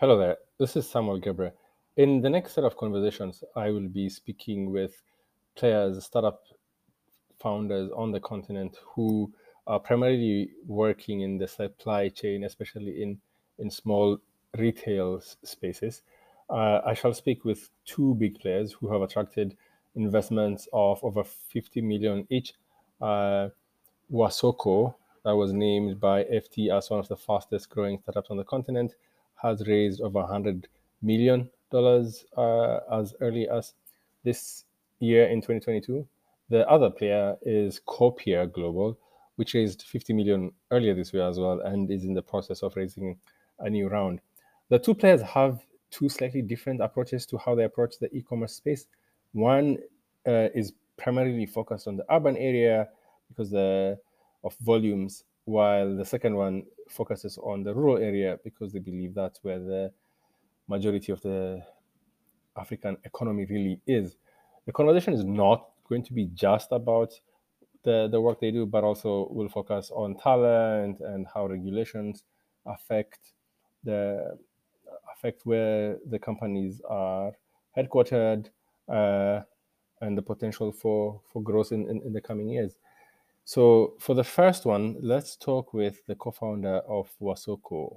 Hello there. This is Samuel Gebre. In the next set of conversations, I will be speaking with players, startup founders on the continent who are primarily working in the supply chain, especially in, in small retail spaces. Uh, I shall speak with two big players who have attracted investments of over 50 million each. Uh, Wasoko, that was named by FT as one of the fastest growing startups on the continent, has raised over 100 million dollars uh, as early as this year in 2022. The other player is Copia Global, which raised 50 million earlier this year as well and is in the process of raising a new round. The two players have two slightly different approaches to how they approach the e-commerce space. One uh, is primarily focused on the urban area because the, of volumes, while the second one focuses on the rural area because they believe that's where the majority of the African economy really is. The conversation is not going to be just about the, the work they do, but also will focus on talent and how regulations affect the affect where the companies are headquartered uh, and the potential for, for growth in, in, in the coming years. So for the first one, let's talk with the co-founder of Wasoko,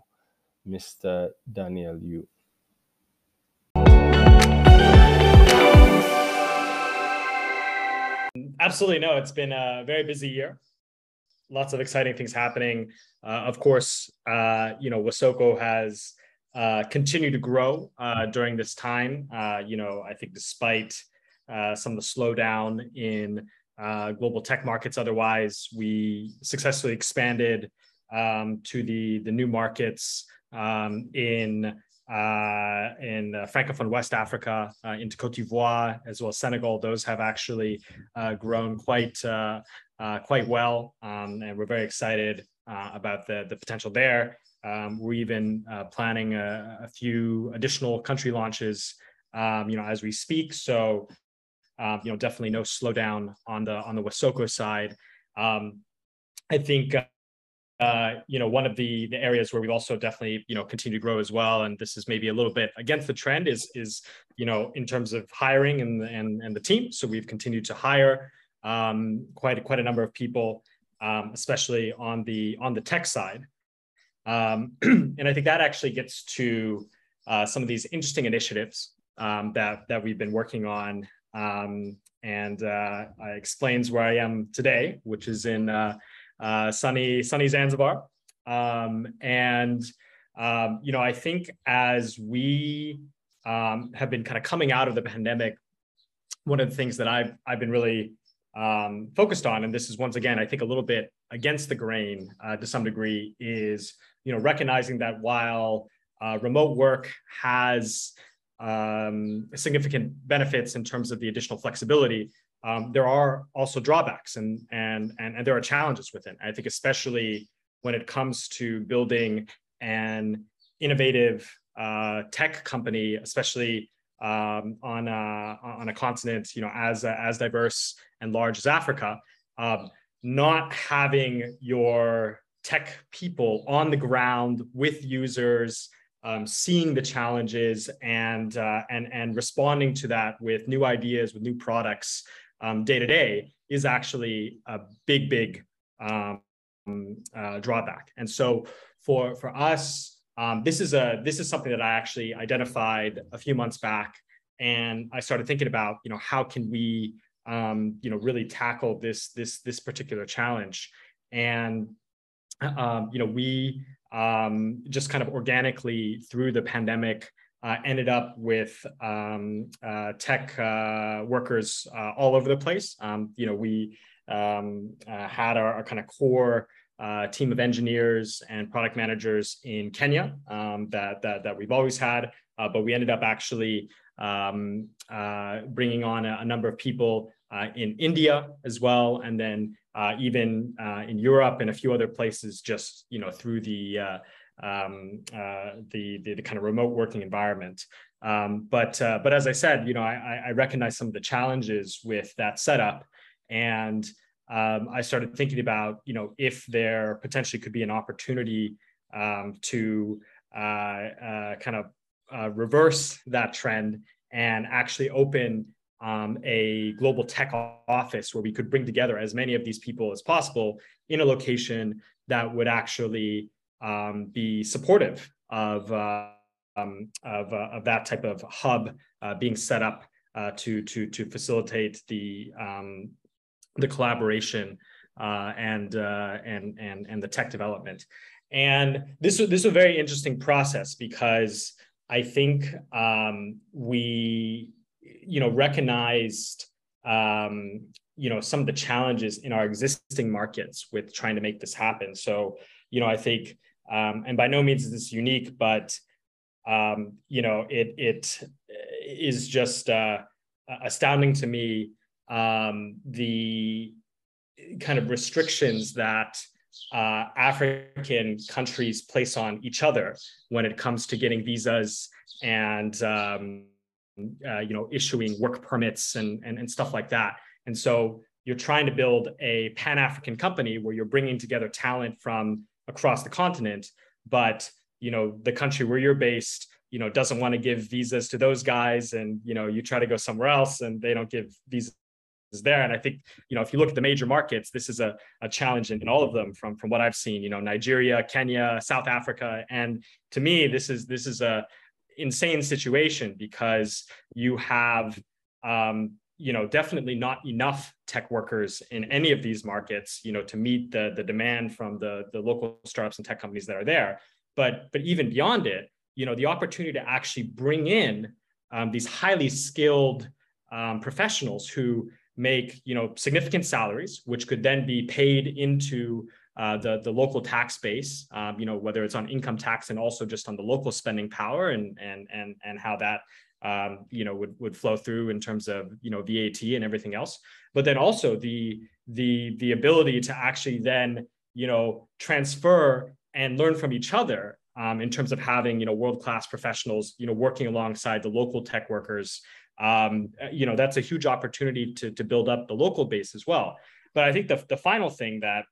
Mr. Daniel Yu. Absolutely no. It's been a very busy year. Lots of exciting things happening. Uh, of course, uh, you know, Wasoko has uh, continued to grow uh, during this time. Uh, you know, I think despite uh, some of the slowdown in uh, global tech markets. Otherwise, we successfully expanded um, to the the new markets um, in uh, in uh, Francophone West Africa, uh, into Cote d'Ivoire, as well as Senegal. Those have actually uh, grown quite quite well, um, and we're very excited about the the potential there. Um, we're even planning a, a, few additional country launches, um, you know, as we speak. So um, you know, definitely no slowdown on the on the Wasoko side. Um, I think uh, you know one of the the areas where we've also definitely you know continue to grow as well, and this is maybe a little bit against the trend is is you know in terms of hiring and and and the team. So we've continued to hire um, quite quite a number of people, um, especially on the on the tech side. Um, and I think that actually gets to uh, some of these interesting initiatives um, that that we've been working on um, and uh, explains where I am today, which is in uh, uh, sunny sunny Zanzibar. Um, and um, you know, I think as we um, have been kind of coming out of the pandemic, one of the things that I've I've been really um, focused on, and this is once again, I think a little bit against the grain uh, to some degree, is you know recognizing that while uh, remote work has um, significant benefits in terms of the additional flexibility, um, there are also drawbacks and, and, and, and there are challenges with it. I think especially when it comes to building an innovative uh, tech company, especially um, on, a, on a continent you know, as, as diverse and large as Africa, um, not having your tech people on the ground with users um, seeing the challenges and uh, and and responding to that with new ideas, with new products um, day to day is actually a big big um, uh, drawback. And so for for us, um, this is a this is something that I actually identified a few months back, and I started thinking about you know how can we um, you know really tackle this this this particular challenge, and um, you know we um, just kind of organically through the pandemic uh, ended up with um, uh, tech uh, workers uh, all over the place. Um, you know, we um, uh, had our, our, kind of core uh, team of engineers and product managers in Kenya um, that, that, that we've always had, but we ended up actually um, bringing on a, a, number of people in India as well, and then uh, even uh, in Europe and a few other places, just you know through the uh, um, uh, the, the, the kind of remote working environment. Um, but uh, but as I said, you know, I, I recognize some of the challenges with that setup, and um, I started thinking about you know if there potentially could be an opportunity um, to uh, uh, kind of uh, reverse that trend and actually open um, a global tech office where we could bring together as many of these people as possible in a location that would actually um, be supportive of, uh, um, of, uh, of, that type of hub uh, being set up uh, to, to, to facilitate the, um, the collaboration uh, and, uh, and, and, and the tech development. And this, this was a very interesting process because I think um, we, you know, recognized, um, you know, some of the challenges in our existing markets with trying to make this happen. So, you know, I think, um, and by no means is this unique, but um, you know, it it is just uh, astounding to me um, the kind of restrictions that uh, African countries place on each other when it comes to getting visas and um, uh, you know issuing work permits and, and and stuff like that. And so you're trying to build a Pan African company where you're bringing together talent from across the continent, but you know the country where you're based you know doesn't want to give visas to those guys and you know you try to go somewhere else and they don't give visas there. And I think, you know, if you look at the major markets, this is a, a challenge in, in all of them from, from what I've seen, you know, Nigeria, Kenya, South Africa. And to me, this is this is a insane situation because you have um, you know definitely not enough tech workers in any of these markets you know to meet the the demand from the the local startups and tech companies that are there. But but even beyond it you know the opportunity to actually bring in um, these highly skilled um, professionals who make you know significant salaries, which could then be paid into uh, the the local tax base. Um, you know whether it's on income tax and also just on the local spending power and and and and how that um, you know would would flow through in terms of you know VAT and everything else. But then also the the the ability to actually then you know transfer and learn from each other um, in terms of having you know world class professionals you know working alongside the local tech workers um, you know that's a huge opportunity to, to build up the local base as well but i think the, the final thing that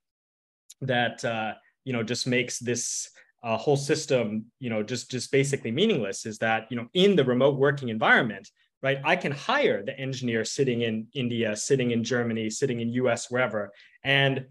that uh, you know just makes this uh, whole system you know just just basically meaningless is that you know in the remote working environment right i can hire the engineer sitting in india sitting in germany sitting in us wherever and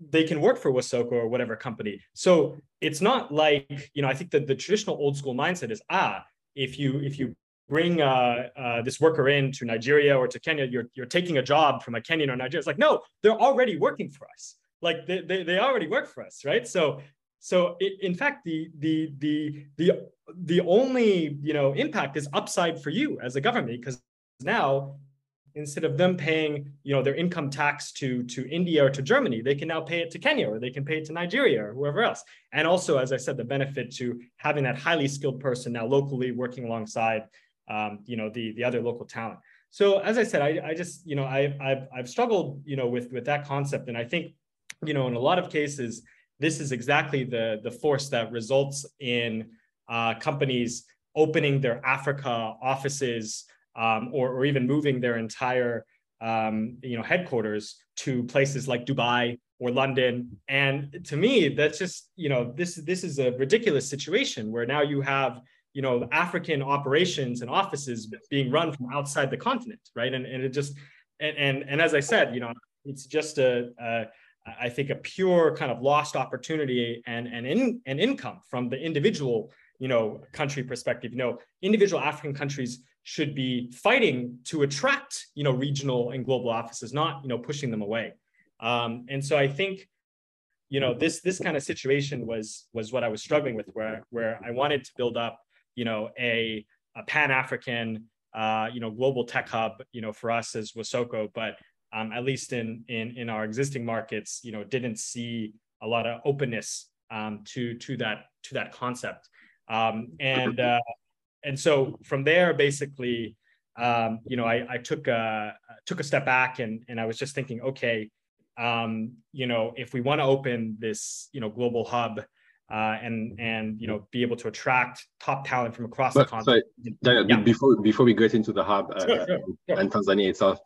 they can work for Wasoko or whatever company. So it's not like, you know, I think that the traditional old school mindset is, ah, if you if you bring uh, uh, this worker in to Nigeria or to Kenya, you're, you're taking a job from a Kenyan or Nigerian. It's like, no, they're already working for us. Like they, they, they already work for us, right? So, so in fact, the, the, the, the, the only, you know, impact is upside for you as a government, because now instead of them paying, you know, their income tax to, to India or to Germany, they can now pay it to Kenya or they can pay it to Nigeria or whoever else. And also, as I said, the benefit to having that highly skilled person now locally working alongside um, you know the the other local talent. So as I said, I, I just you know I I've, I've struggled you know with with that concept, and I think you know in a lot of cases this is exactly the the force that results in uh, companies opening their Africa offices um, or, or even moving their entire um, you know headquarters to places like Dubai or London. And to me, that's just you know this this is a ridiculous situation where now you have you know African operations and offices being run from outside the continent, right? And and it just and and, and as I said, you know, it's just a, a I think a pure kind of lost opportunity and and in and income from the individual you know country perspective. You know, individual African countries should be fighting to attract you know regional and global offices, not you know pushing them away. Um, and so I think you know this this kind of situation was was what I was struggling with, where where I wanted to build up you know, a, a Pan-African, uh, you know, global tech hub, you know, for us as Wasoko, but um, at least in, in, in our existing markets, you know, didn't see a lot of openness um, to, to that, to that concept. Um, and, uh, and so from there, basically, um, you know, I, I took a, took a step back and, and I was just thinking, okay, um, you know, if we want to open this, you know, global hub, uh, and and you know be able to attract top talent from across but, the continent. So, yeah. Before before we get into the hub uh, sure, sure, sure. and Tanzania itself,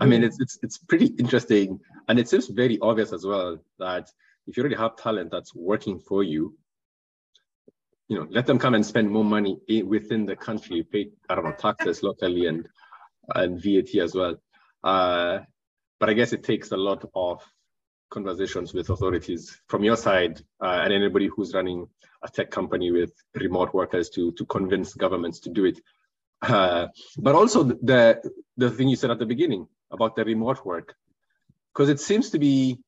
I mean it's it's it's pretty interesting, and it seems very obvious as well that if you already have talent that's working for you, you know, let them come and spend more money within the country, pay, I don't know, taxes locally and, and VAT as well. Uh, but I guess it takes a lot of conversations with authorities from your side uh, and anybody who's running a tech company with remote workers to, to convince governments to do it. Uh, but also the, the thing you said at the beginning about the remote work, because it seems to be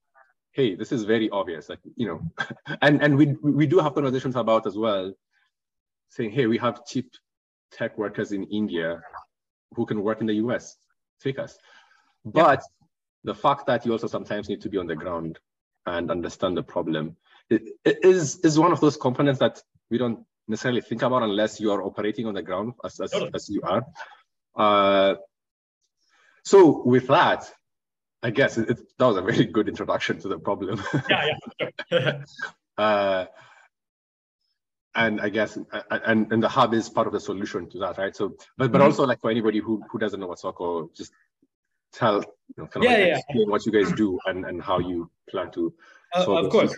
hey, this is very obvious, like, you know, and, and we, we do have conversations about as well, saying, hey, we have cheap tech workers in India who can work in the US, take us. But yeah. the fact that you also sometimes need to be on the ground and understand the problem it, it is, is one of those components that we don't necessarily think about unless you are operating on the ground as, as, totally. as you are. Uh, so with that, I guess it, it, that was a very good introduction to the problem. yeah, yeah. uh, and I guess and and the hub is part of the solution to that, right? So, but but mm-hmm. also like for anybody who who doesn't know what Wasoko, just tell you know, kind of yeah, like yeah. explain what you guys do and and how you plan to uh, of course.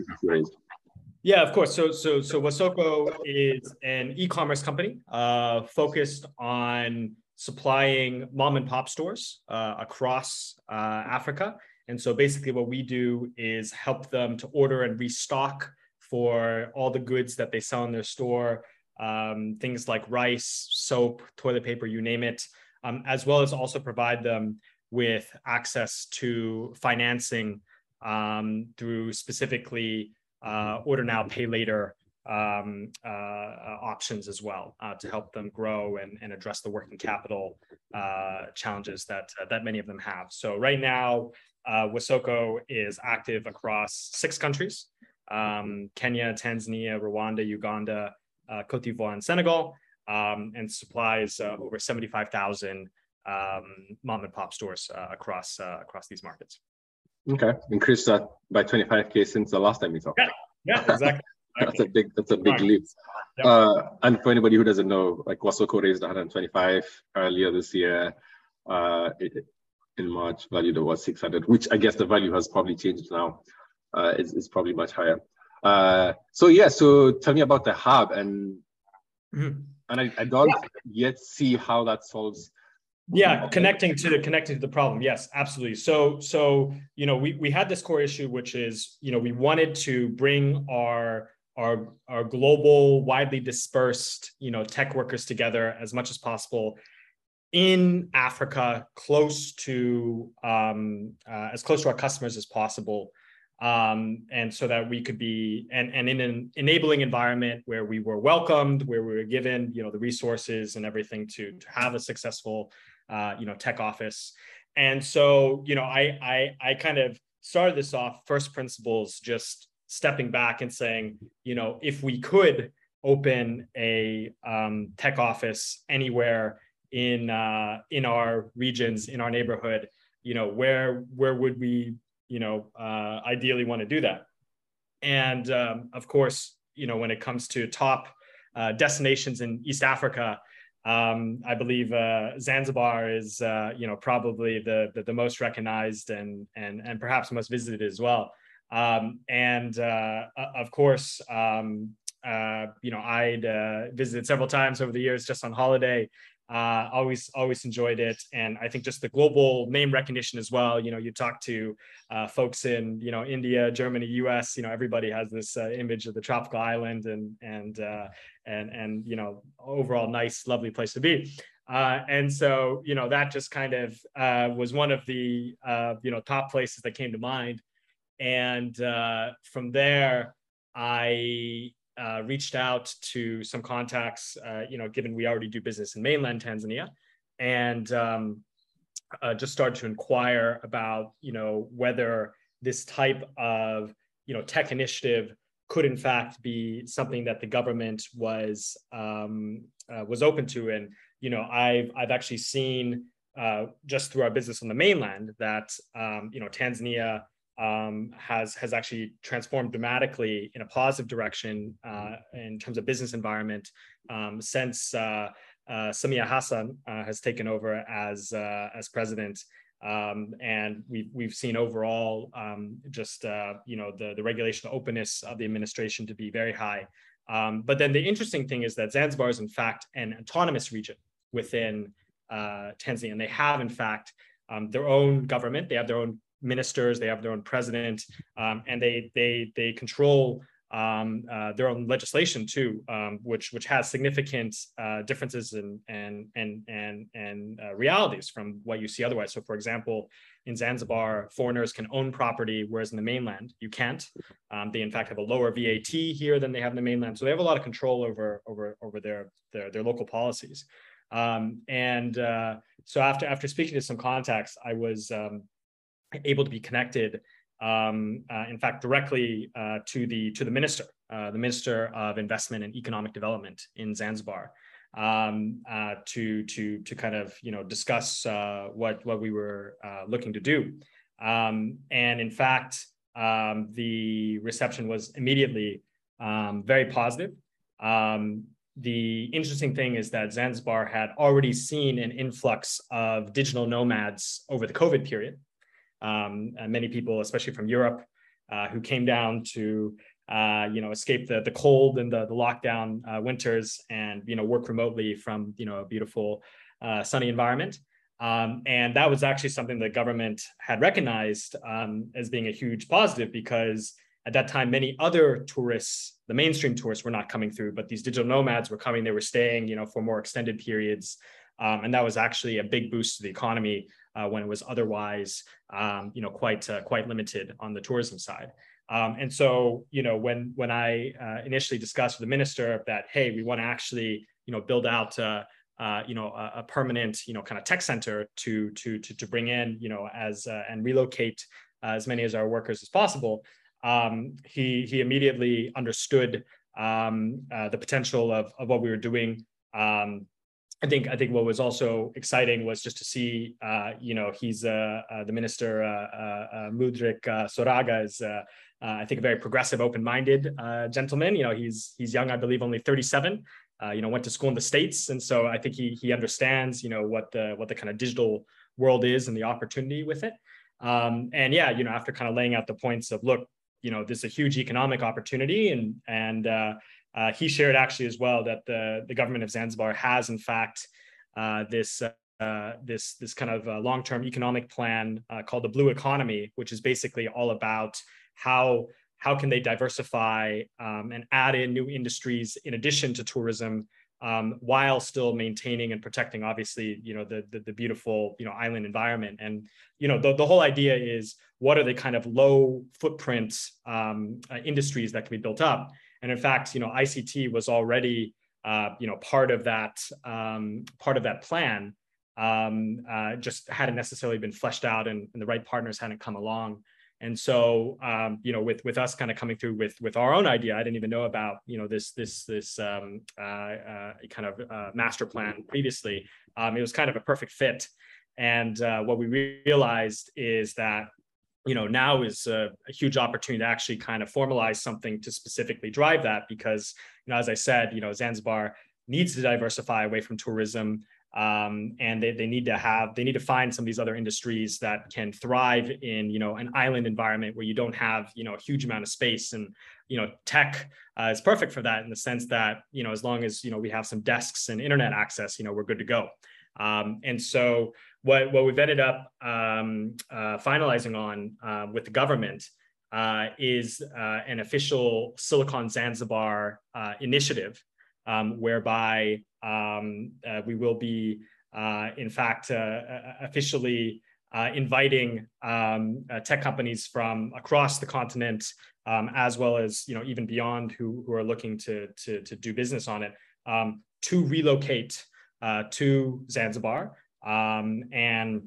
Yeah, of course. So so so Wasoko is an e-commerce company uh, focused on supplying mom and pop stores uh, across uh, Africa. And so basically, what we do is help them to order and restock for all the goods that they sell in their store, um, things like rice, soap, toilet paper, you name it, um, as well as also provide them with access to financing um, through specifically uh, order now, pay later um, uh, uh, options as well uh, to help them grow and, and address the working capital uh, challenges that uh, that many of them have. So right now, uh, Wasoko is active across six countries: um, Kenya, Tanzania, Rwanda, Uganda, Cote d'Ivoire, and Senegal, um, and supplies over seventy-five thousand um, mom and pop stores across across these markets. Okay, increased that by twenty-five k since the last time we talked. Yeah, yeah, exactly that's a big that's a big leap. Uh, and for anybody who doesn't know, like Wasoko raised 125 earlier this year. Uh, it, in March, valued at what 600, which I guess the value has probably changed now. Uh, it's, it's probably much higher. Uh, so yeah, so tell me about the hub and mm-hmm. and I, I don't yeah. yet see how that solves yeah connecting to the connecting to the problem yes absolutely so so you know we we had this core issue which is you know we wanted to bring our our our global widely dispersed you know tech workers together as much as possible in africa close to um, uh, as close to our customers as possible. Um, and so that we could be and, and in an enabling environment where we were welcomed where we were given you know the resources and everything to, to have a successful uh, you know tech office. And so you know i i i kind of started this off first principles just stepping back and saying, you know, if we could open a um, tech office anywhere in uh, in our regions, in our neighborhood, you know, where where would we, you know, uh, ideally want to do that? And um, of course, you know, when it comes to top uh, destinations in East Africa, um, I believe uh, Zanzibar is, uh, you know, probably the, the, the most recognized and and and perhaps most visited as well. Um, and uh, of course, um, uh, you know, I'd uh, visited several times over the years just on holiday. Uh, always, always enjoyed it, and I think just the global name recognition as well. You know, you talk to uh, folks in you know India, Germany, U.S. You know, everybody has this uh, image of the tropical island and and and and you know, overall nice, lovely place to be. Uh, and so, you know, that just kind of uh, was one of the, uh, you know, top places that came to mind. And uh, from there, I uh, reached out to some contacts, uh, you know, given we already do business in mainland Tanzania, and um, uh, just started to inquire about, you know, whether this type of, you know, tech initiative could in fact be something that the government was um, uh, was open to. And you know, I've I've actually seen uh, just through our business on the mainland that um, you know Tanzania um, has has actually transformed dramatically in a positive direction uh, in terms of business environment um, since uh, uh, Samia Hassan uh, has taken over as uh, as president. Um, and we've we've seen overall um, just uh, you know the the regulation openness of the administration to be very high. Um, but then the interesting thing is that Zanzibar is in fact an autonomous region within Tanzania, and they have in fact um, their own government. They have their own ministers. They have their own president, um, and they they they control um, uh, their own legislation too, um, which which has significant uh, differences in and and and and uh, realities from what you see otherwise. So, for example, in Zanzibar, foreigners can own property, whereas in the mainland you can't. Um, they in fact have a lower VAT here than they have in the mainland, so they have a lot of control over over over their their, their local policies. Um, and uh, so after after speaking to some contacts, I was um, able to be connected um, uh, in fact, directly uh, to the to the minister, uh, the Minister of Investment and Economic Development in Zanzibar, um, uh, to to to kind of you know discuss uh, what what we were looking to do, um, and in fact, um, the reception was immediately um, very positive. Um, the interesting thing is that Zanzibar had already seen an influx of digital nomads over the COVID period um, many people, especially from Europe, uh, who came down to uh, you know escape the the cold and the, the lockdown uh, winters and you know work remotely from you know a beautiful uh, sunny environment. Um, and that was actually something the government had recognized um, as being a huge positive because at that time many other tourists the mainstream tourists were not coming through but these digital nomads were coming they were staying you know for more extended periods um, and that was actually a big boost to the economy uh, when it was otherwise, um, you know, quite uh, quite limited on the tourism side. Um, and so, you know, when when I uh, initially discussed with the minister that, hey, we want to actually, you know, build out, uh, uh, you know, a, a, permanent, you know, kind of tech center to to to to bring in, you know, as uh, and relocate as many as our workers as possible. Um, he he immediately understood um, the potential of of what we were doing. Um, I think I think what was also exciting was just to see, uh, you know, he's uh, uh, the minister uh, uh, uh, Mudrick Soraga is, I think, a very progressive, open-minded gentleman. You know, he's he's young, I believe, only 37. you know, went to school in the states, and so I think he he understands, you know, what the what the kind of digital world is and the opportunity with it. Um, and yeah, you know, after kind of laying out the points of look, you know, this is a huge economic opportunity, and and uh, he shared actually as well that the, the government of Zanzibar has in fact uh, this uh, this this kind of uh, long-term economic plan uh, called the Blue Economy, which is basically all about how how can they diversify um, and add in new industries in addition to tourism, um, while still maintaining and protecting, obviously, you know, the, the, the beautiful you know island environment. And you know, the, the whole idea is what are the kind of low footprint um, uh, industries that can be built up and in fact, you know, ICT was already, uh, you know, part of that um, part of that plan. Um, uh, just hadn't necessarily been fleshed out, and, and, the right partners hadn't come along. And so, um, you know, with with us kind of coming through with with our own idea, I didn't even know about you know this this this um, uh, uh, kind of uh, master plan previously. Um, it was kind of a perfect fit. And uh, what we realized is that you know now is a, a, huge opportunity to actually kind of formalize something to specifically drive that because you know as i said you know zanzibar needs to diversify away from tourism um, and they, they need to have they need to find some of these other industries that can thrive in you know an island environment where you don't have you know a huge amount of space. And you know tech uh, is perfect for that in the sense that you know as long as you know we have some desks and internet access you know we're good to go. Um, and so what, what we've ended up um, uh, finalizing on uh, with the government uh, is uh, an official Silicon Zanzibar uh, initiative, um, whereby um, uh, we will be, in fact, officially inviting um, tech companies from across the continent, um, as well as you know even beyond, who, who are looking to, to, to do business on it, um, to relocate to Zanzibar um, and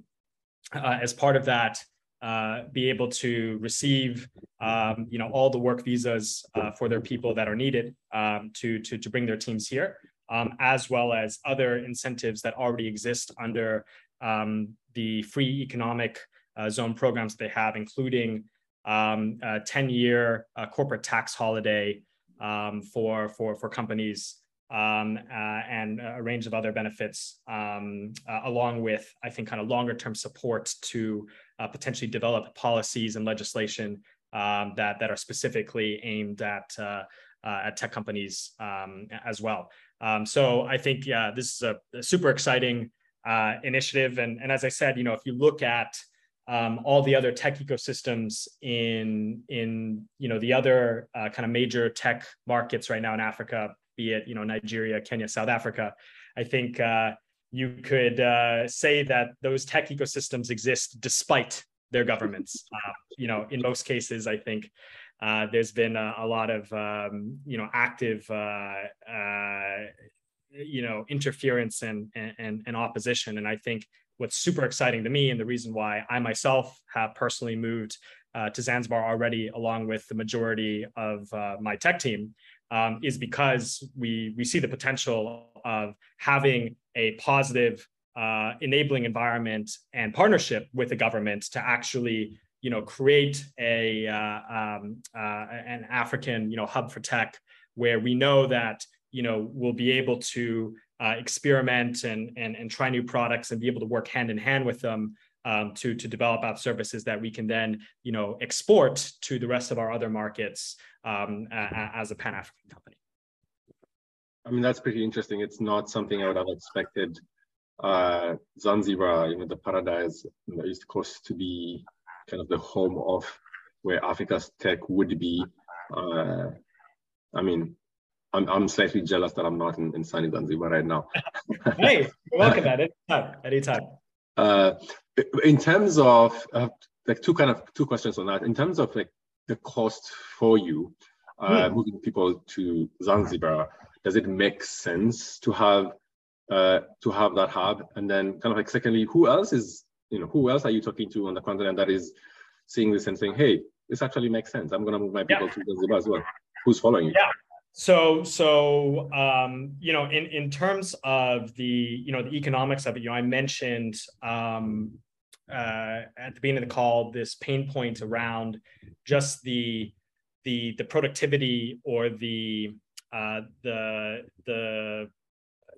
uh, as part of that, uh, be able to receive, um, you know, all the work visas uh, for their people that are needed um, to, to, to bring their teams here, um, as well as other incentives that already exist under um, the free economic uh, zone programs they have, including um, a 10-year uh, corporate tax holiday for, for, for companies um, uh, and a range of other benefits, um, uh, along with, I think, kind of longer term support to uh, potentially develop policies and legislation um, that, that are specifically aimed at uh, uh, at tech companies um, as well. Um, so I think yeah, this is a, a super exciting uh, initiative. And, and as I said, you know, if you look at um, all the other tech ecosystems in in you know the other kind of major tech markets right now in Africa, be it you know Nigeria, Kenya, South Africa, I think uh, you could uh, say that those tech ecosystems exist despite their governments. Uh, you know, in most cases, I think uh, there's been a, a lot of um, you know active uh, you know interference and, and and opposition, and I think what's super exciting to me and the reason why I myself have personally moved uh, to Zanzibar already, along with the majority of uh, my tech team, um, is because we we see the potential of having a positive uh, enabling environment and partnership with the government to actually you know create a uh, um, uh, an African you know hub for tech where we know that you know we'll be able to uh, experiment and, and, and try new products and be able to work hand in hand with them um, to, to develop out services that we can then you know export to the rest of our other markets um, a, as a pan-African company. I mean, that's pretty interesting. It's not something I would have expected uh, Zanzibar, you know, the paradise on the East Coast to be kind of the home of where Africa's tech would be. Uh, I mean, I'm, I'm slightly jealous that I'm not in, in sunny Zanzibar right now. hey, you're welcome at anytime. Anytime. Uh, in terms of uh, like two kind of two questions on that. In terms of like the cost for you uh, hmm. moving people to Zanzibar, does it make sense to have uh, to have that hub? And then kind of like secondly, who else is you know who else are you talking to on the continent that is seeing this and saying, hey, this actually makes sense. I'm gonna move my people yeah. to Zanzibar as well. Who's following you? Yeah. So, so um, you know, in in terms of the you know the economics of it, you know, I mentioned um, uh, at the beginning of the call this pain point around just the the the productivity or the uh, the the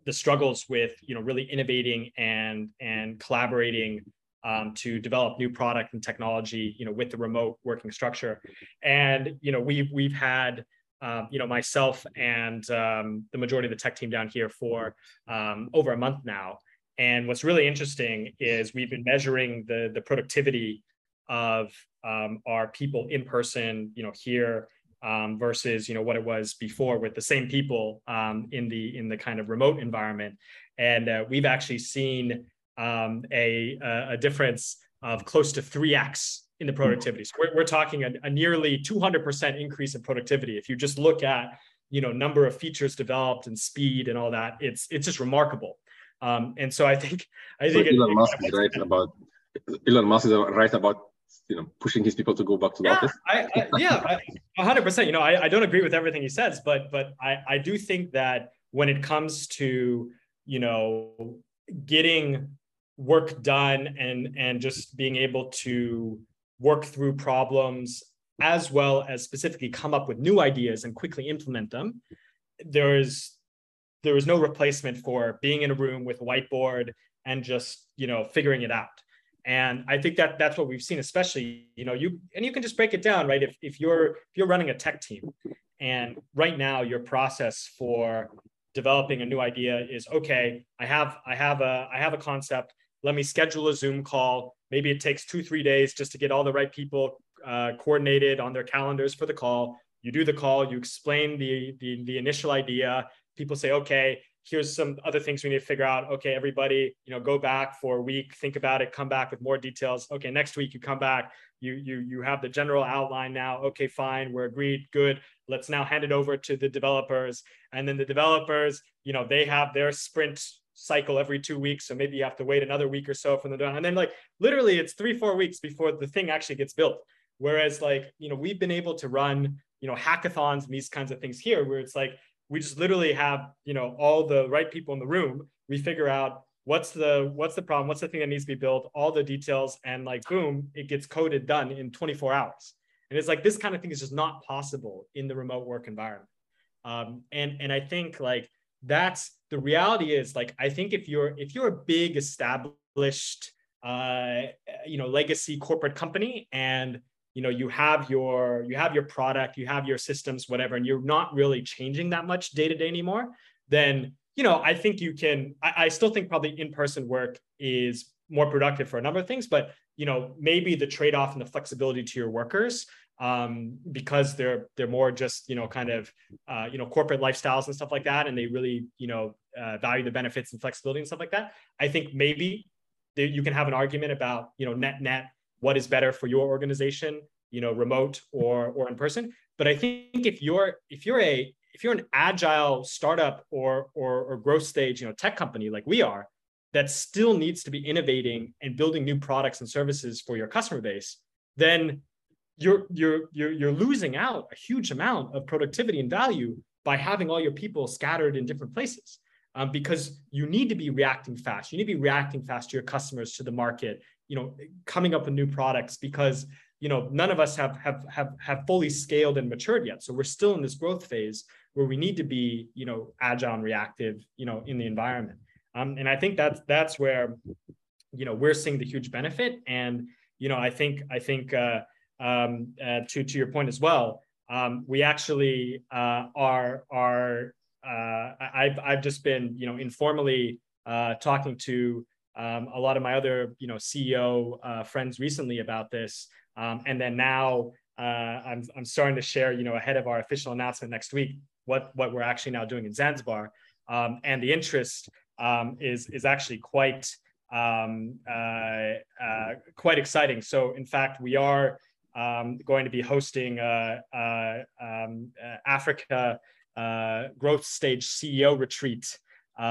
the struggles with you know really innovating and and collaborating um, to develop new product and technology you know with the remote working structure. And you know we've we've had um, you know, myself and um, the majority of the tech team down here for um, over a month now. And what's really interesting is we've been measuring the the productivity of um, our people in person, you know, here um, versus you know what it was before with the same people um, in the in the kind of remote environment. And uh, we've actually seen a a difference of close to three x in the hmm. productivity. So we're, we're talking a, a nearly 200% increase in productivity. If you just look at, you know, number of features developed and speed and all that, it's it's just remarkable. Um, and so I think I think so Elon it, Musk is right about Elon Musk is right about you know pushing his people to go back to the yeah, office. I, I, yeah, hundred percent. You know, I, I don't agree with everything he says, but but I I do think that when it comes to you know getting work done and and just being able to work through problems as well as specifically come up with new ideas and quickly implement them there is there is no replacement for being in a room with a whiteboard and just you know figuring it out. And i think that that's what we've seen especially you know you and you can just break it down right? If, if you're if you're running a tech team and right now your process for developing a new idea is okay i have i have a i have a concept let me schedule a zoom call. Maybe it takes two three days just to get all the right people uh, coordinated on their calendars for the call. You do the call you explain the, the the initial idea. People say okay here's some other things we need to figure out. Okay everybody you know go back for a week think about it come back with more details. Okay next week you come back. You you you have the general outline now. Okay fine we're agreed good. Let's now hand it over to the developers. And then the developers you know they have their sprint cycle every two weeks. So maybe you have to wait another week or so from the done. And then like literally it's three, four weeks before the thing actually gets built. Whereas like, you know, we've been able to run, you know, hackathons and these kinds of things here where it's like, we just literally have, you know, all the right people in the room. We figure out what's the what's the problem, what's the thing that needs to be built, all the details, and like boom, it gets coded done in 24 hours. And it's like this kind of thing is just not possible in the remote work environment. Um, and and I think like that's the reality is like i think if you're if you're a big established uh you know legacy corporate company and you know you have your you have your product you have your systems whatever and you're not really changing that much day to day anymore then you know i think you can I, I still think probably in-person work is more productive for a number of things but you know maybe the trade-off and the flexibility to your workers um, because they're they're more just you know kind of uh, you know corporate lifestyles and stuff like that and they really you know uh, value the benefits and flexibility and stuff like that i think maybe you can have an argument about you know net net what is better for your organization you know remote or or in person. But i think if you're if you're a if you're an agile startup or or, or growth stage you know tech company like we are that still needs to be innovating and building new products and services for your customer base then you're you're you're, you're losing out a huge amount of productivity and value by having all your people scattered in different places um, because you need to be reacting fast. You need to be reacting fast to your customers to the market you know coming up with new products because you know none of us have have have have fully scaled and matured yet. So we're still in this growth phase where we need to be you know agile and reactive you know in the environment. Um, and i think that's that's where you know we're seeing the huge benefit. And you know i think i think uh, um, uh, to to your point as well um, we actually uh, are are uh, I've I've just been you know informally uh, talking to um, a lot of my other you know CEO uh, friends recently about this, um, and then now I'm I'm starting to share you know ahead of our official announcement next week what what we're actually now doing in Zanzibar, um, and the interest um, is is actually quite um, uh, uh, quite exciting. So in fact, we are um, going to be hosting uh, Africa growth stage CEO retreat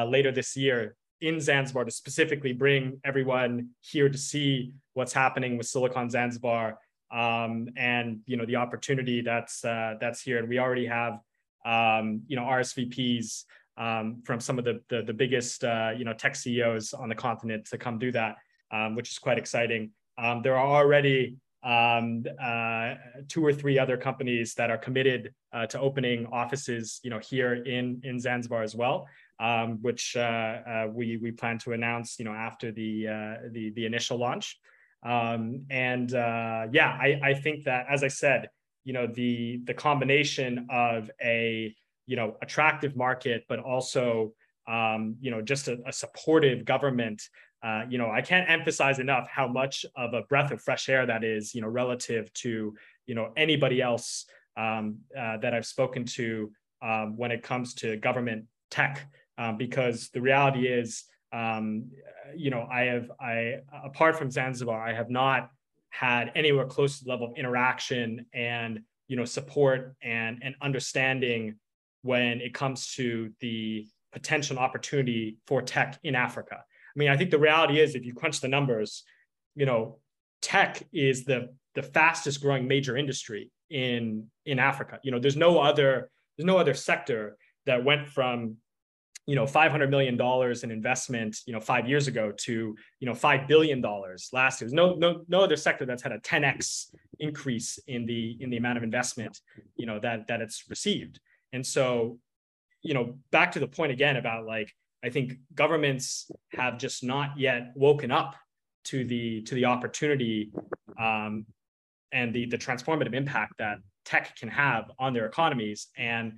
later this year in Zanzibar to specifically bring everyone here to see what's happening with Silicon Zanzibar um, and you know the opportunity that's uh, that's here. And we already have um, you know RSVPs um, from some of the the, the biggest uh, you know tech CEOs on the continent to come do that, um, which is quite exciting. Um, there are already um, uh, two or three other companies that are committed uh, to opening offices, you know, here in in Zanzibar as well um, which uh, uh, we we plan to announce, you know, after the uh, the the initial launch. Um, and yeah, I, I think that as I said, you know, the the combination of a you know attractive market, but also um, you know just a, a supportive government. Uh, you know, I can't emphasize enough how much of a breath of fresh air that is. You know, relative to you know anybody else um, uh, that I've spoken to um, when it comes to government tech um, because the reality is, um, you know, I have, I, apart from Zanzibar, I have not had anywhere close to the level of interaction and, you know, support and, and understanding when it comes to the potential opportunity for tech in Africa. I mean, I think the reality is if you crunch the numbers, you know, tech is the, the fastest growing major industry in, in Africa. You know, there's no other, there's no other sector that went from you know 500 million dollars in investment you know five years ago to you know five billion dollars last year. There's no no no other sector that's had a 10x increase in the in the amount of investment you know that that it's received. And so, you know, back to the point again about like I think governments have just not yet woken up to the to the opportunity um, and the the transformative impact that tech can have on their economies. And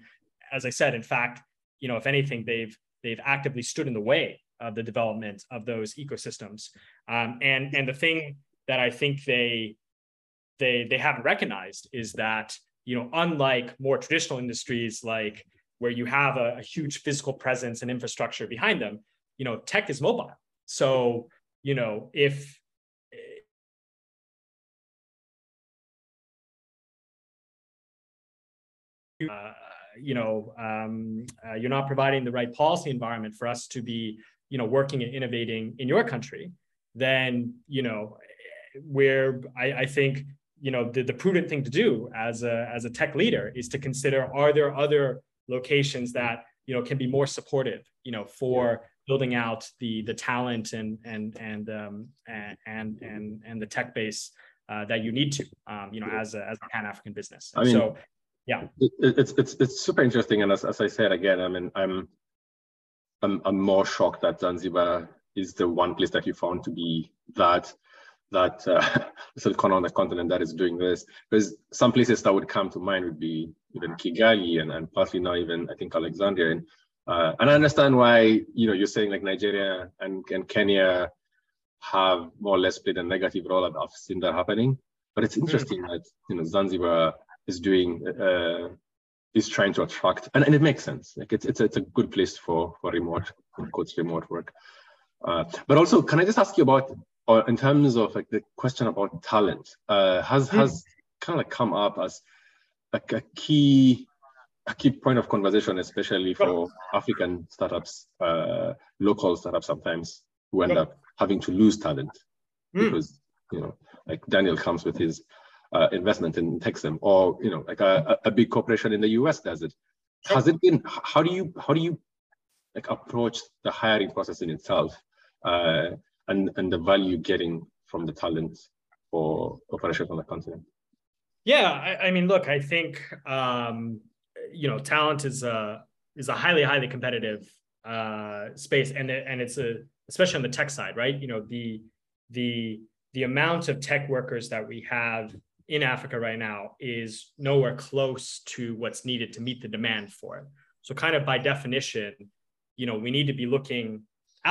as I said, in fact, you know, if anything, they've they've actively stood in the way of the development of those ecosystems. Um, and and the thing that I think they they they haven't recognized is that you know, unlike more traditional industries like where you have a, a huge physical presence and infrastructure behind them, you know, tech is mobile. So you know, if uh, you know um, uh, you're not providing the right policy environment for us to be you know working and innovating in your country then you know where I, I think you know the, the prudent thing to do as a as a tech leader is to consider are there other locations that you know can be more supportive you know for building out the the talent and and and um, and and and the tech base uh, that you need to um, you know as a as a pan African business. I mean, so yeah. it's it's it's super interesting. And as, as i said again i mean i'm i'm, I'm more shocked that zanzibar is the one place that you found to be that that uh, little corner on the continent that is doing this. Because some places that would come to mind would be even Kigali and, and partly now even I think Alexandria. And, uh, and I understand why you know you're saying like Nigeria and, and Kenya have more or less played a negative role. I've, I've seen that happening. But it's hmm. interesting mm. that you know Zanzibar is doing uh, is trying to attract, and, and it makes sense. Like it's it's a, it's a good place for for remote quotes remote work. Uh, but also, can I just ask you about, or in terms of like the question about talent, uh, has mm. has kind of come up as like a key a key point of conversation, especially for African startups, uh, local startups sometimes who end up having to lose talent mm. because you know, like Daniel comes with his uh, investment in Techsem, or you know, like a, a big corporation in the US does it. Has it been? How do you how do you like approach the hiring process in itself, uh, and and the value getting from the talent for operations on the continent? Yeah, I, I mean, look, I think um, you know, talent is a is a highly highly competitive uh, space, and and it's a especially on the tech side, right? You know, the the the amount of tech workers that we have in Africa right now is nowhere close to what's needed to meet the demand for it. So, kind of by definition, you know, we need to be looking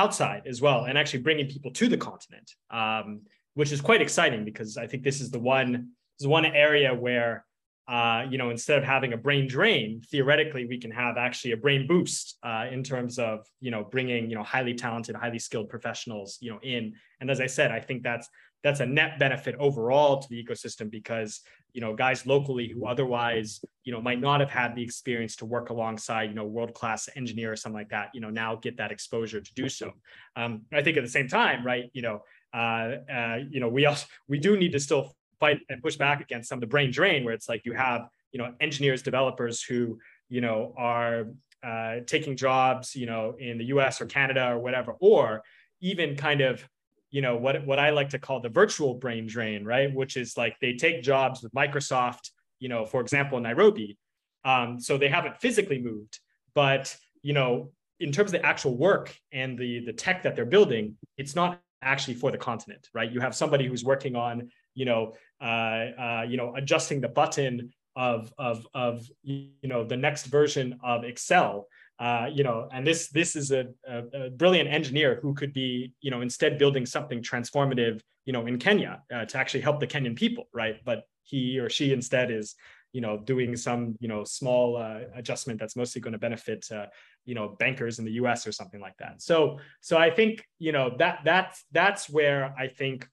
outside as well and actually bringing people to the continent, um, which is quite exciting because I think this is the one this is one area where uh, you know, instead of having a brain drain, theoretically, we can have actually a brain boost uh, in terms of, you know, bringing, you know, highly talented, highly skilled professionals, you know, in. And as I said, I think that's that's a net benefit overall to the ecosystem because, you know, guys locally who otherwise, you know, might not have had the experience to work alongside, you know, world class engineer or something like that, you know, now get that exposure to do so. Um, I think at the same time, right, you know, uh, uh, you know, we also we do need to still fight and push back against some of the brain drain where it's like you have you know engineers developers who you know are uh, taking jobs you know in the us or canada or whatever or even kind of you know what what i like to call the virtual brain drain right? Which is like they take jobs with microsoft you know for example nairobi. Um, so they haven't physically moved but you know in terms of the actual work and the the tech that they're building it's not actually for the continent right? You have somebody who's working on you know, uh, uh, you know, adjusting the button of of of you know the next version of Excel. Uh, you know, and this this is a, a, a, brilliant engineer who could be, you know, instead building something transformative, you know, in Kenya uh, to actually help the Kenyan people, right? But he or she instead is, you know, doing some, you know, small uh, adjustment that's mostly going to benefit, uh, you know, bankers in the U.S. or something like that. So, so I think, you know, that that's that's where I think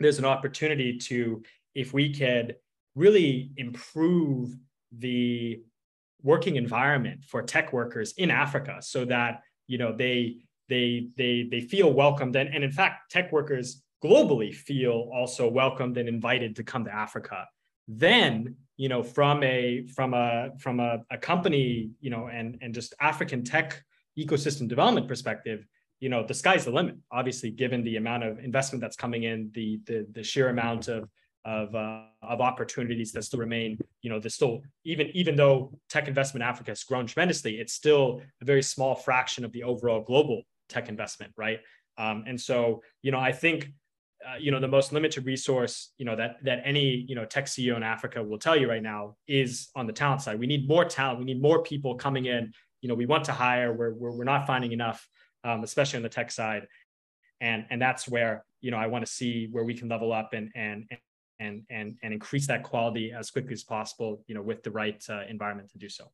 there's an opportunity to, if we could really improve the working environment for tech workers in Africa so that, you know, they they they they feel welcomed and, and in fact tech workers globally feel also welcomed and invited to come to Africa. Then, you know, from a from a from a, a company, you know, and and just African tech ecosystem development perspective, you know the sky's the limit obviously given the amount of investment that's coming in the the, the sheer amount of of, uh, of opportunities that still remain you know there's still even even though tech investment in africa has grown tremendously it's still a very small fraction of the overall global tech investment right? Um, and so you know i think uh, you know the most limited resource you know that that any you know tech ceo in africa will tell you right now is on the talent side. We need more talent. We need more people coming in. You know we want to hire. We're, we're, we're not finding enough um, especially on the tech side. And, and that's where, you know, I want to see where we can level up and, and, and, and, and increase that quality as quickly as possible, you know, with the right uh, environment to do so.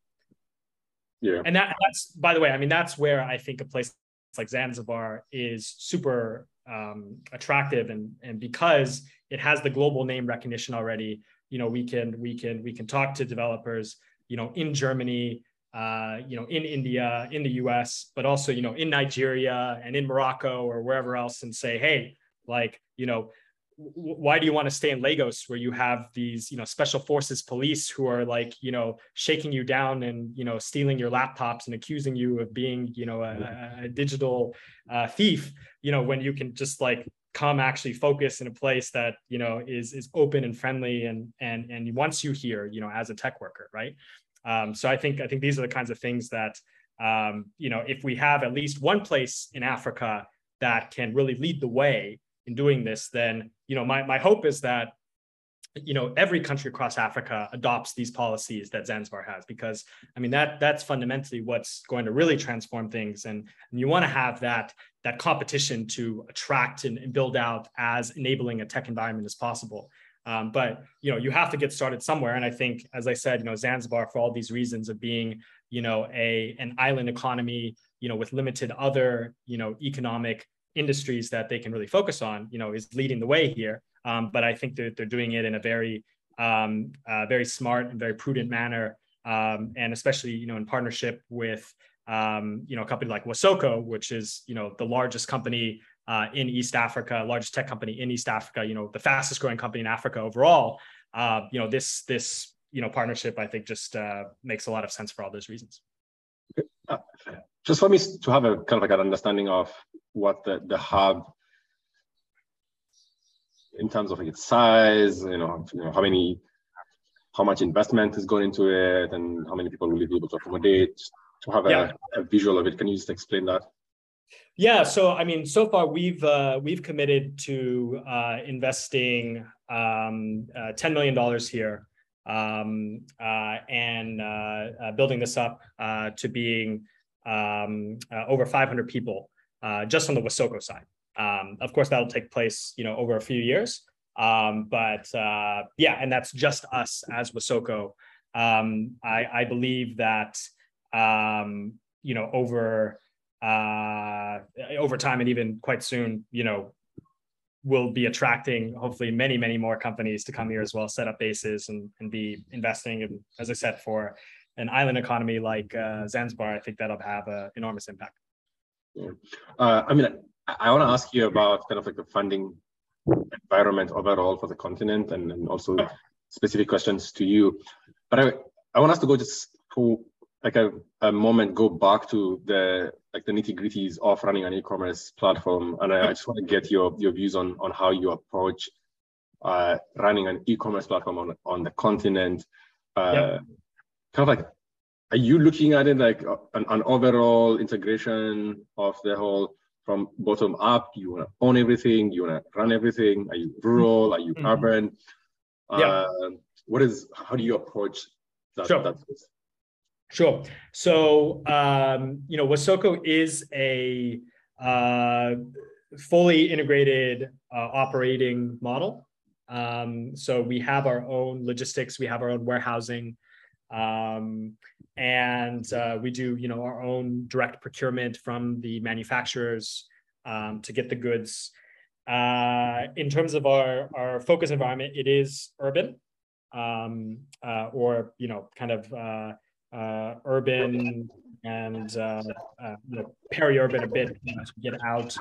Yeah. And that, that's, by the way, I mean, that's where I think a place like Zanzibar is super um, attractive and, and because it has the global name recognition already, you know, we can, we can, we can talk to developers, you know, in Germany, uh, you know, in India, in the US, but also, you know, in Nigeria and in Morocco or wherever else and say, hey, like, you know, why do you want to stay in Lagos where you have these, you know, special forces police who are like, you know, shaking you down and, you know, stealing your laptops and accusing you of being, you know, a, a digital uh, thief, you know, when you can just like come actually focus in a place that you know is is open and friendly and and and wants you here you know as a tech worker right? Um, so I think I think these are the kinds of things that um, you know if we have at least one place in Africa that can really lead the way in doing this, then you know my my hope is that you know every country across africa adopts these policies that zanzibar has because i mean that that's fundamentally what's going to really transform things. And, and you want to have that that competition to attract and, and, build out as enabling a tech environment as possible. Um, but you know you have to get started somewhere. And i think as i said you know zanzibar for all these reasons of being you know a an island economy you know with limited other you know economic industries that they can really focus on you know is leading the way here um, but I think that they're doing it in a very, um, uh, very smart and very prudent manner, um, and especially you know in partnership with um, you know a company like Wasoko, which is you know the largest company uh, in East Africa, largest tech company in East Africa, you know the fastest growing company in Africa overall. Uh, you know this this you know partnership I think just uh, makes a lot of sense for all those reasons. Just for me to have a kind of like an understanding of what the, the hub in terms of like its size, you know, you know, how many, how much investment is going into it, and how many people will be able to accommodate? To have yeah. a, a, visual of it, can you just explain that? Yeah, so I mean, so far we've uh, we've committed to uh, investing um, uh, ten million dollars here um, uh, and uh, uh, building this up to being um, over 500 people just on the Wasoko side. Um, of course, that'll take place, you know, over a few years. Um, but uh, yeah, and that's just us as Wasoko. Um, I, I, believe that um, you know over uh, over time and even quite soon, you know, we'll be attracting hopefully many many more companies to come here as well, set up bases and and be investing. And as I said, for an island economy like uh, Zanzibar, I think that'll have an enormous impact. Yeah. Uh, I mean, I want to ask you about kind of like the funding environment overall for the continent and, and also specific questions to you. But I, I want us to go just for like a, a moment, go back to the like the nitty gritties of running an e-commerce platform. And I, I, just want to get your, your views on, on how you approach uh, running an e-commerce platform on, on the continent. Uh, yep. Kind of like, are you looking at it like an, an overall integration of the whole from bottom up? You want to own everything? You want to run everything? Are you rural? Are you mm-hmm. urban? Yeah. Uh, what is? How do you approach that? Sure. that sure. So um, you know, Wasoko is a uh, fully integrated uh, operating model. Um, so we have our own logistics, we have our own warehousing, um, and uh, we do you know our own direct procurement from the manufacturers um, to get the goods. Uh, in terms of our our focus environment it is urban um, uh, or you know kind of uh, uh, urban and uh, know, peri-urban a bit you know, to get out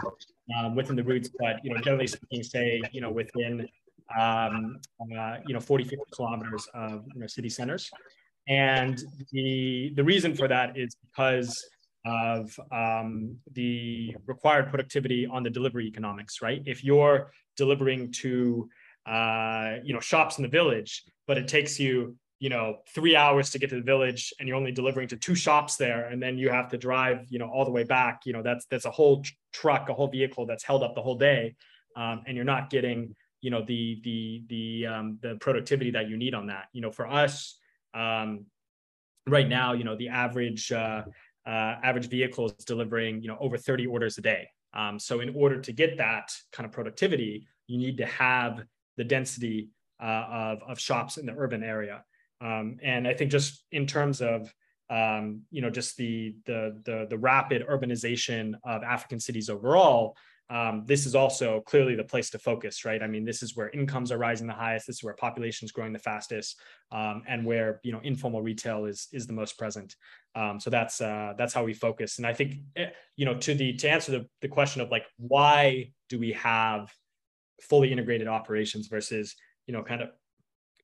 um, within the routes but you know generally speaking say you know within um, you know 40 50 kilometers of you know, city centers and the, the reason for that is because of um, the required productivity on the delivery economics, right? If you're delivering to, uh, you know, shops in the village, but it takes you, you know, three hours to get to the village and you're only delivering to two shops there, and then you have to drive, you know, all the way back, you know, that's, that's a whole truck, a whole vehicle that's held up the whole day. Um, and you're not getting, you know, the, the, the, um, the productivity that you need on that. You know, for us, um, right now, you know, the average uh, uh, average vehicle is delivering, you know, over 30 orders a day. Um, so in order to get that kind of productivity, you need to have the density uh, of, of shops in the urban area. Um, and I think just in terms of um, you know just the, the the the rapid urbanization of African cities overall, um, this is also clearly the place to focus, right? I mean, this is where incomes are rising the highest. This is where population is growing the fastest, um, and where you know informal retail is is the most present. Um, so that's uh, that's how we focus. And I think eh, you know to the to answer the, the question of like why do we have fully integrated operations versus you know kind of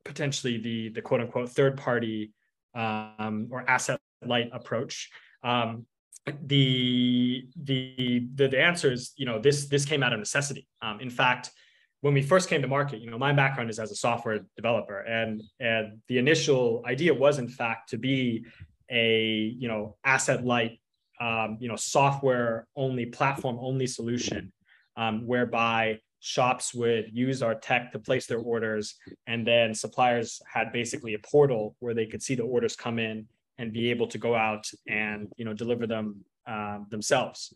potentially the the quote unquote third party um, or asset light approach. Um, the, the the the answer is you know this this came out of necessity. Um, in fact, when we first came to market, you know my background is as a software developer, and and the initial idea was in fact to be a you know asset light um, you know software only platform only solution um, whereby shops would use our tech to place their orders, and then suppliers had basically a portal where they could see the orders come in and be able to go out and you know deliver them uh, themselves.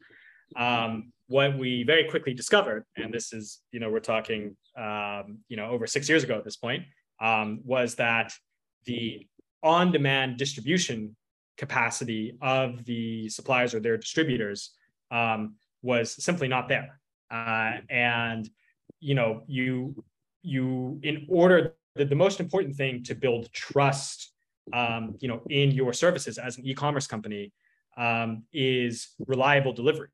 Um, what we very quickly discovered, and this is you know we're talking um, you know over six years ago at this point, um, was that the on-demand distribution capacity of the suppliers or their distributors um, was simply not there. Uh, and you know, you you in order the, the most important thing to build trust, um, you know, in your services as an e-commerce company um, is reliable delivery.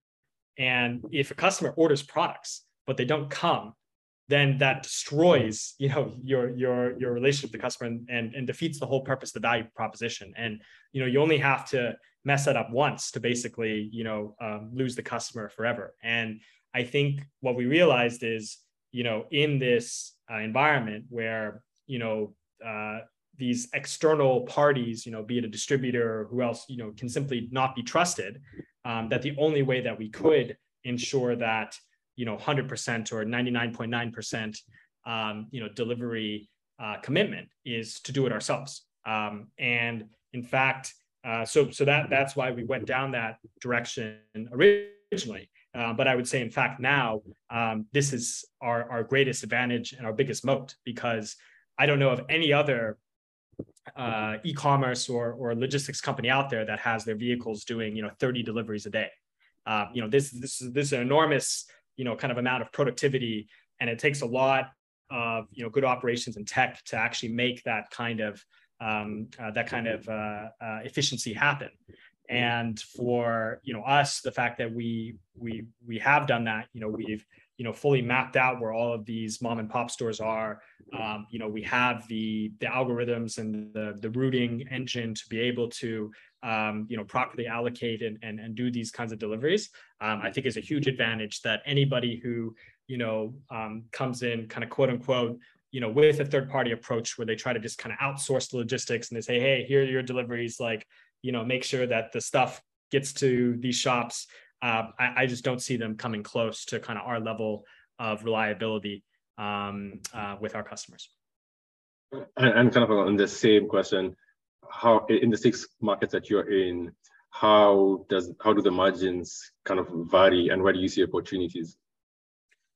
And if a customer orders products but they don't come, then that destroys you know your your your relationship with the customer and, and, and defeats the whole purpose the value proposition and you know you only have to mess that up once to basically you know um, lose the customer forever and i think what we realized is you know in this uh, environment where you know uh, these external parties you know be it a distributor or who else you know can simply not be trusted um, that the only way that we could ensure that you know 100% or 99.9% um, you know delivery uh, commitment is to do it ourselves. Um, and in fact uh, so so that that's why we went down that direction originally. Uh, but I would say, in fact, now um, this is our, our greatest advantage and our biggest moat because I don't know of any other uh, e-commerce or, or logistics company out there that has their vehicles doing you know 30 deliveries a day. Uh, you know this this is this is an enormous you know kind of amount of productivity and it takes a lot of you know good operations and tech to actually make that kind of um, uh, that kind of uh, uh, efficiency happen and for you know us the fact that we we we have done that you know we've you know fully mapped out where all of these mom and pop stores are. Um, you know we have the the algorithms and the the routing engine to be able to um, you know properly allocate and, and and do these kinds of deliveries. Um, i think is a huge advantage that anybody who you know um, comes in kind of quote unquote you know with a third party approach where they try to just kind of outsource the logistics and they say hey here are your deliveries. Like you know make sure that the stuff gets to these shops uh, I, I, just don't see them coming close to kind of our level of reliability um, uh, with our customers. And, kind of on the same question how in the six markets that you're in how does how do the margins kind of vary and where do you see opportunities?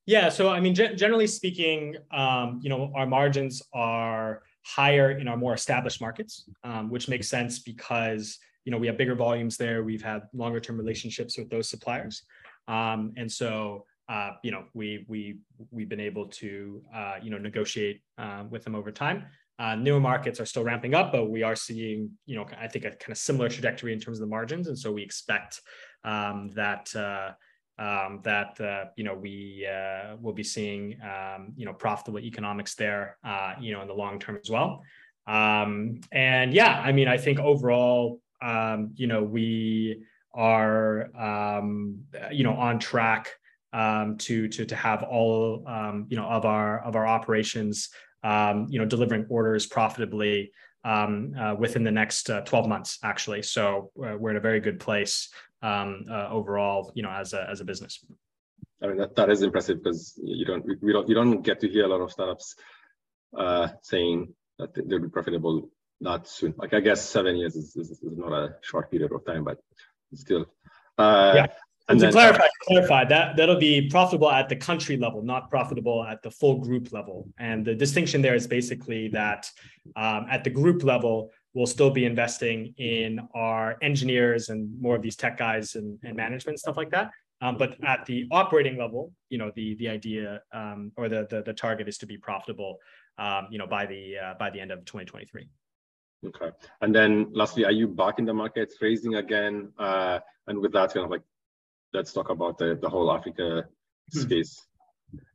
Yeah so i mean g- generally speaking um, you know our margins are higher in our more established markets um, which makes sense because you know we have bigger volumes there. We've had longer term relationships with those suppliers. Um, and so uh, you know we we we've been able to uh, you know negotiate uh, with them over time. Uh, newer markets are still ramping up, but we are seeing, you know, I think a kind of similar trajectory in terms of the margins, and so we expect um, that uh, um, that uh, you know we uh, will be seeing, um, you know, profitable economics there, uh, you know, in the long term as well. Um, and yeah, I mean, I think overall, um, you know, we are, um, you know, on track to to to have all, you know, of our of our operations um, you know, delivering orders profitably um, uh, within the next uh, 12 months, actually. So uh, we're in a very good place um, uh, overall, you know, as a, as a business. I mean, that, that is impressive because you don't, we don't, you don't get to hear a lot of startups uh, saying that they'll be profitable that soon. Like I guess seven years is, is, is not a short period of time, but still. Uh, yeah. And to then, clarify, clarify that that'll be profitable at the country level, not profitable at the full group level. And the distinction there is basically that um, at the group level, we'll still be investing in our engineers and more of these tech guys and, and management stuff like that. Um, but at the operating level, you know, the the idea um, or the, the, the target is to be profitable, um, you know, by the uh, by the end of 2023. Okay, and then lastly, are you back in the market raising again? Uh, and with that, kind of like let's talk about the, the whole Africa hmm. space.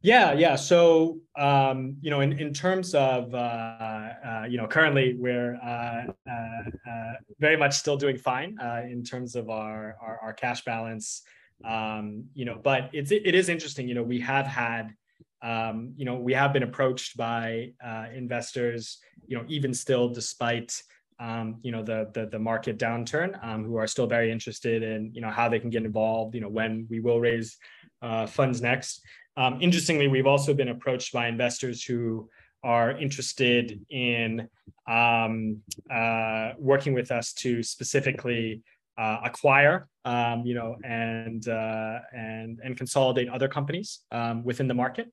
Yeah, yeah. So, um, you know, in, in terms of, uh, uh, you know, currently we're uh, uh, uh very much still doing fine uh, in terms of our, our, our cash balance. Um, you know, but it's, it is interesting, you know, we have had, um, you know, we have been approached by investors, you know, even still despite, um, you know the, the, the market downturn um, who are still very interested in you know how they can get involved you know when we will raise uh, funds next Um, interestingly, we've also been approached by investors who are interested in um, uh, working with us to specifically uh, acquire, um, you know, and uh, and and consolidate other companies um, within the market.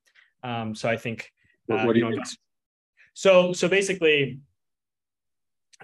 Um, so I think, what, what do you, know, so so basically,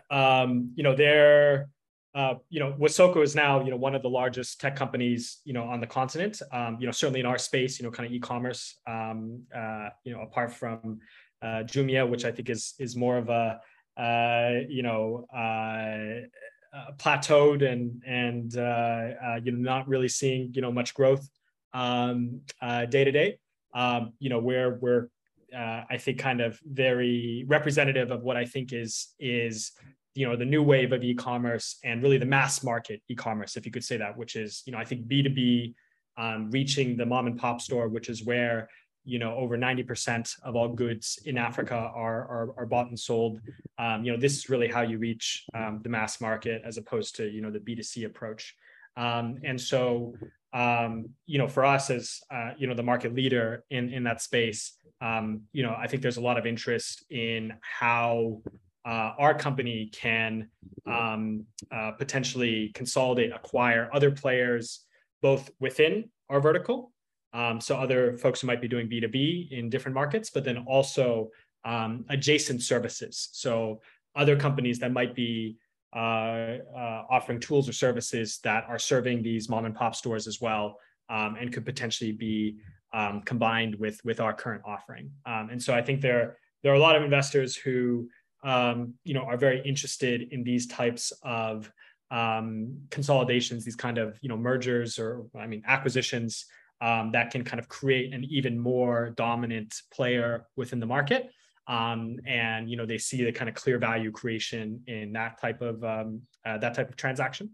um, you know, they're uh, you know, Wasoko is now, you know, one of the largest tech companies, you know, on the continent. Um, you know, certainly in our space, you know, kind of e-commerce. Um, uh, you know, apart from uh, Jumia, which I think is is more of a, uh, you know, uh, uh, plateaued and and uh, you know not really seeing you know much growth um, day to day. Um, you know, where we're I think kind of very representative of what I think is is you know the new wave of e-commerce and really the mass market e-commerce if you could say that which is you know i think b2b um, reaching the mom and pop store which is where you know over 90% of all goods in africa are are, are bought and sold. Um, you know this is really how you reach um, the mass market as opposed to you know the b2c approach um, and so um, you know for us as uh, you know the market leader in in that space um, you know i think there's a lot of interest in how uh, our company can um, uh, potentially consolidate, acquire other players both within our vertical. Um, so other folks who might be doing B2B in different markets, but then also um, adjacent services. So other companies that might be offering tools or services that are serving these mom and pop stores as well, um, and could potentially be um, combined with with our current offering. Um, and so I think there there are a lot of investors who um, you know, are very interested in these types of um, consolidations, these kind of you know mergers or I mean acquisitions um, that can kind of create an even more dominant player within the market. Um, and you know they see the kind of clear value creation in that type of um, uh, that type of transaction,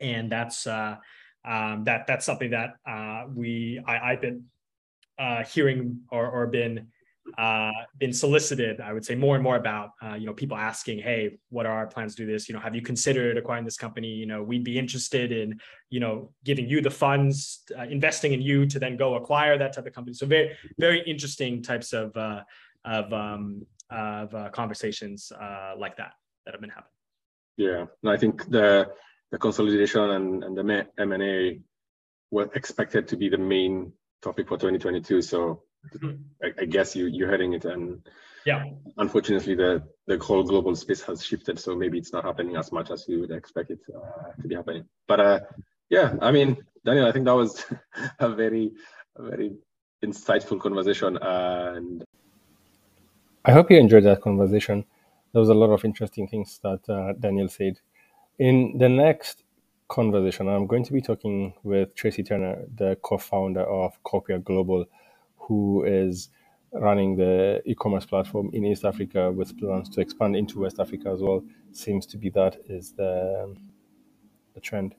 and that's uh, um, that that's something that uh, we I, have been uh, hearing or, or been uh, been solicited, I would say more and more about, uh, you know, people asking, hey, what are our plans to do this? You know, have you considered acquiring this company? You know, we'd be interested in, you know, giving you the funds, investing in you to then go acquire that type of company. So very, very interesting types of, of, um, of uh, conversations uh, like that that have been happening. Yeah, I think the, the consolidation and, and the M&A were expected to be the main topic for 2022. So Mm-hmm. I, I, guess you you're heading it, and yeah, unfortunately the the whole global space has shifted, so maybe it's not happening as much as we would expect it uh, to be happening. But uh, yeah, I mean, Daniel, I think that was a very a very insightful conversation, and I hope you enjoyed that conversation. There was a lot of interesting things that uh, Daniel said. In the next conversation, I'm going to be talking with Tracey Turner, the co-founder of Copia Global who is running the e-commerce platform in East Africa with plans to expand into West Africa as well. Seems to be that is the the trend.